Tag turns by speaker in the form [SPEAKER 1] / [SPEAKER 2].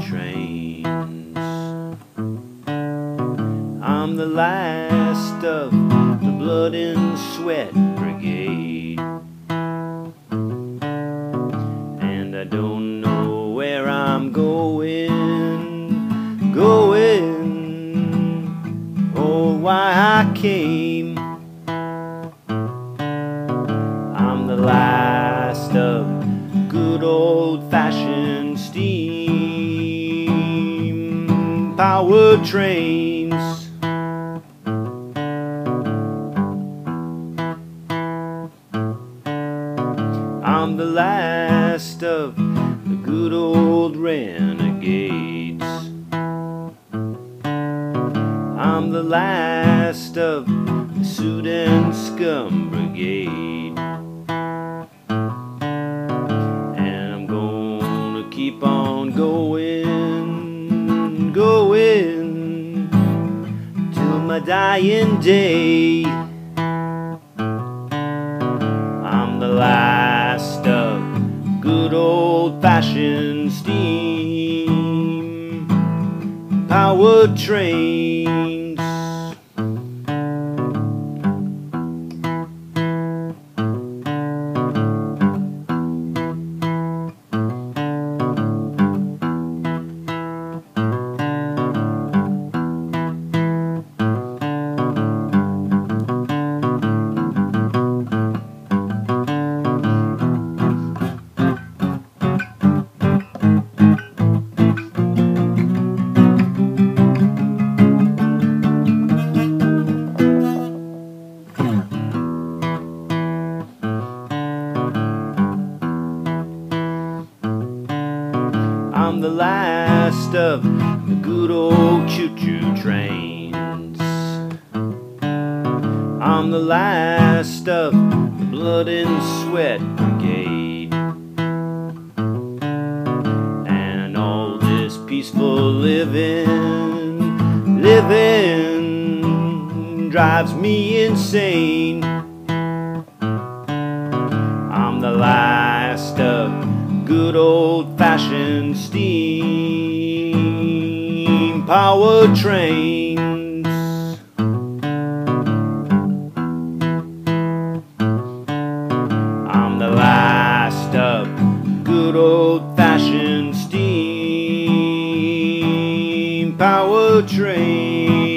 [SPEAKER 1] trains. I'm the last of the blood and sweat brigade. And I don't know where I'm going, going, or why I came. Good old fashioned steam power trains. I'm the last of the good old renegades. I'm the last of the suit and scum brigade. My dying day. I'm the last of good old fashioned steam power trains. The last of the good old choo-choo trains. I'm the last of the blood and sweat brigade. And all this peaceful living, living drives me insane. Good old fashioned steam power trains. I'm the last of good old fashioned steam power trains.